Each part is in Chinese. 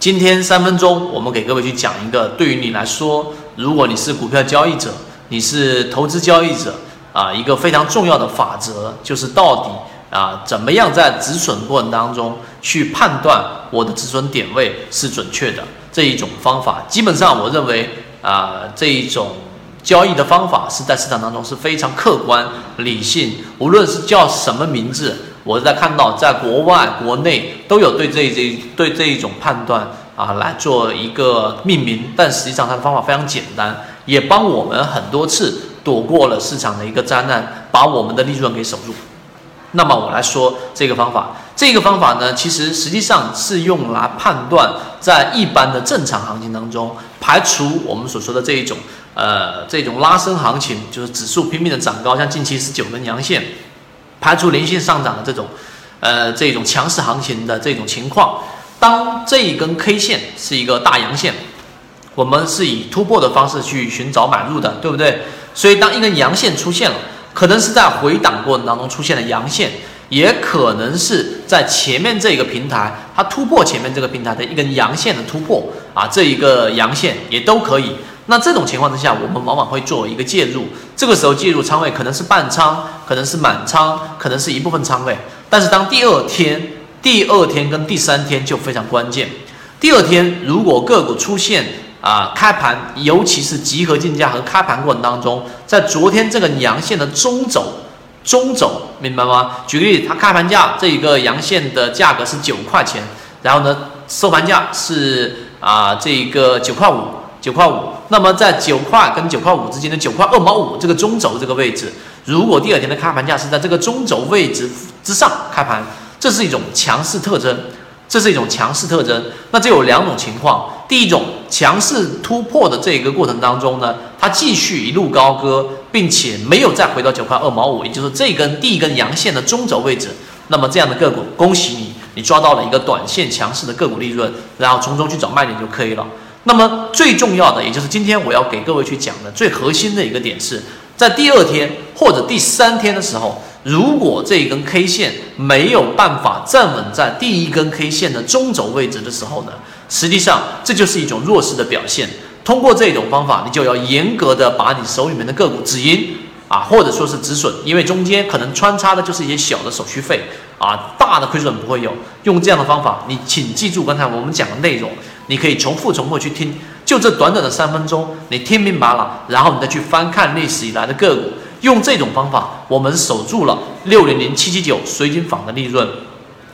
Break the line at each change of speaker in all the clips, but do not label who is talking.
今天三分钟，我们给各位去讲一个，对于你来说，如果你是股票交易者，你是投资交易者啊，一个非常重要的法则，就是到底啊，怎么样在止损过程当中去判断我的止损点位是准确的这一种方法。基本上，我认为啊，这一种。交易的方法是在市场当中是非常客观理性，无论是叫什么名字，我在看到在国外、国内都有对这这对这一种判断啊来做一个命名，但实际上它的方法非常简单，也帮我们很多次躲过了市场的一个灾难，把我们的利润给守住。那么我来说这个方法，这个方法呢，其实实际上是用来判断在一般的正常行情当中，排除我们所说的这一种。呃，这种拉升行情就是指数拼命的涨高，像近期是九根阳线，排除连续上涨的这种，呃，这种强势行情的这种情况。当这一根 K 线是一个大阳线，我们是以突破的方式去寻找买入的，对不对？所以当一根阳线出现了，可能是在回档过程当中出现了阳线，也可能是在前面这个平台它突破前面这个平台的一根阳线的突破啊，这一个阳线也都可以。那这种情况之下，我们往往会做一个介入。这个时候介入仓位可能是半仓，可能是满仓，可能是一部分仓位。但是当第二天、第二天跟第三天就非常关键。第二天如果个股出现啊开盘，尤其是集合竞价和开盘过程当中，在昨天这个阳线的中轴，中轴明白吗？举个例子，它开盘价这一个阳线的价格是九块钱，然后呢收盘价是啊这一个九块五，九块五。那么在九块跟九块五之间的九块二毛五这个中轴这个位置，如果第二天的开盘价是在这个中轴位置之上开盘，这是一种强势特征，这是一种强势特征。那这有两种情况，第一种强势突破的这个过程当中呢，它继续一路高歌，并且没有再回到九块二毛五，也就是这根第一根阳线的中轴位置。那么这样的个股，恭喜你，你抓到了一个短线强势的个股利润，然后从中去找卖点就可以了。那么最重要的，也就是今天我要给各位去讲的最核心的一个点是，在第二天或者第三天的时候，如果这一根 K 线没有办法站稳在第一根 K 线的中轴位置的时候呢，实际上这就是一种弱势的表现。通过这种方法，你就要严格的把你手里面的个股止盈啊，或者说是止损，因为中间可能穿插的就是一些小的手续费啊，大的亏损不会有。用这样的方法，你请记住刚才我们讲的内容。你可以重复重复去听，就这短短的三分钟，你听明白了，然后你再去翻看历史以来的个股，用这种方法，我们守住了六零零七七九水晶坊的利润，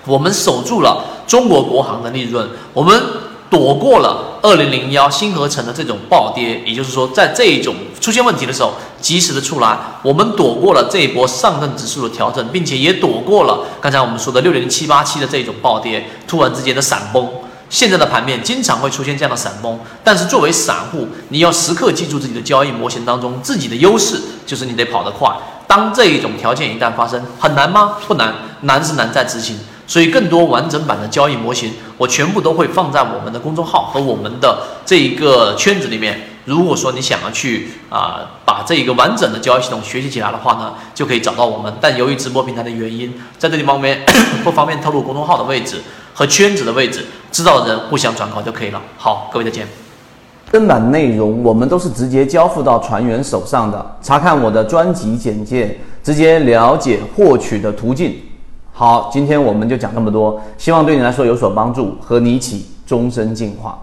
我们守住了中国国航的利润，我们躲过了二零零幺新合成的这种暴跌，也就是说，在这一种出现问题的时候，及时的出来，我们躲过了这一波上证指数的调整，并且也躲过了刚才我们说的六零零七八七的这种暴跌，突然之间的闪崩。现在的盘面经常会出现这样的闪崩，但是作为散户，你要时刻记住自己的交易模型当中自己的优势，就是你得跑得快。当这一种条件一旦发生，很难吗？不难，难是难在执行。所以更多完整版的交易模型，我全部都会放在我们的公众号和我们的这一个圈子里面。如果说你想要去啊把这一个完整的交易系统学习起来的话呢，就可以找到我们。但由于直播平台的原因，在这地方面 不方便透露公众号的位置和圈子的位置，知道的人互相转告就可以了。好，各位再见。
正版内容我们都是直接交付到船员手上的，查看我的专辑简介，直接了解获取的途径。好，今天我们就讲这么多，希望对你来说有所帮助，和你一起终身进化。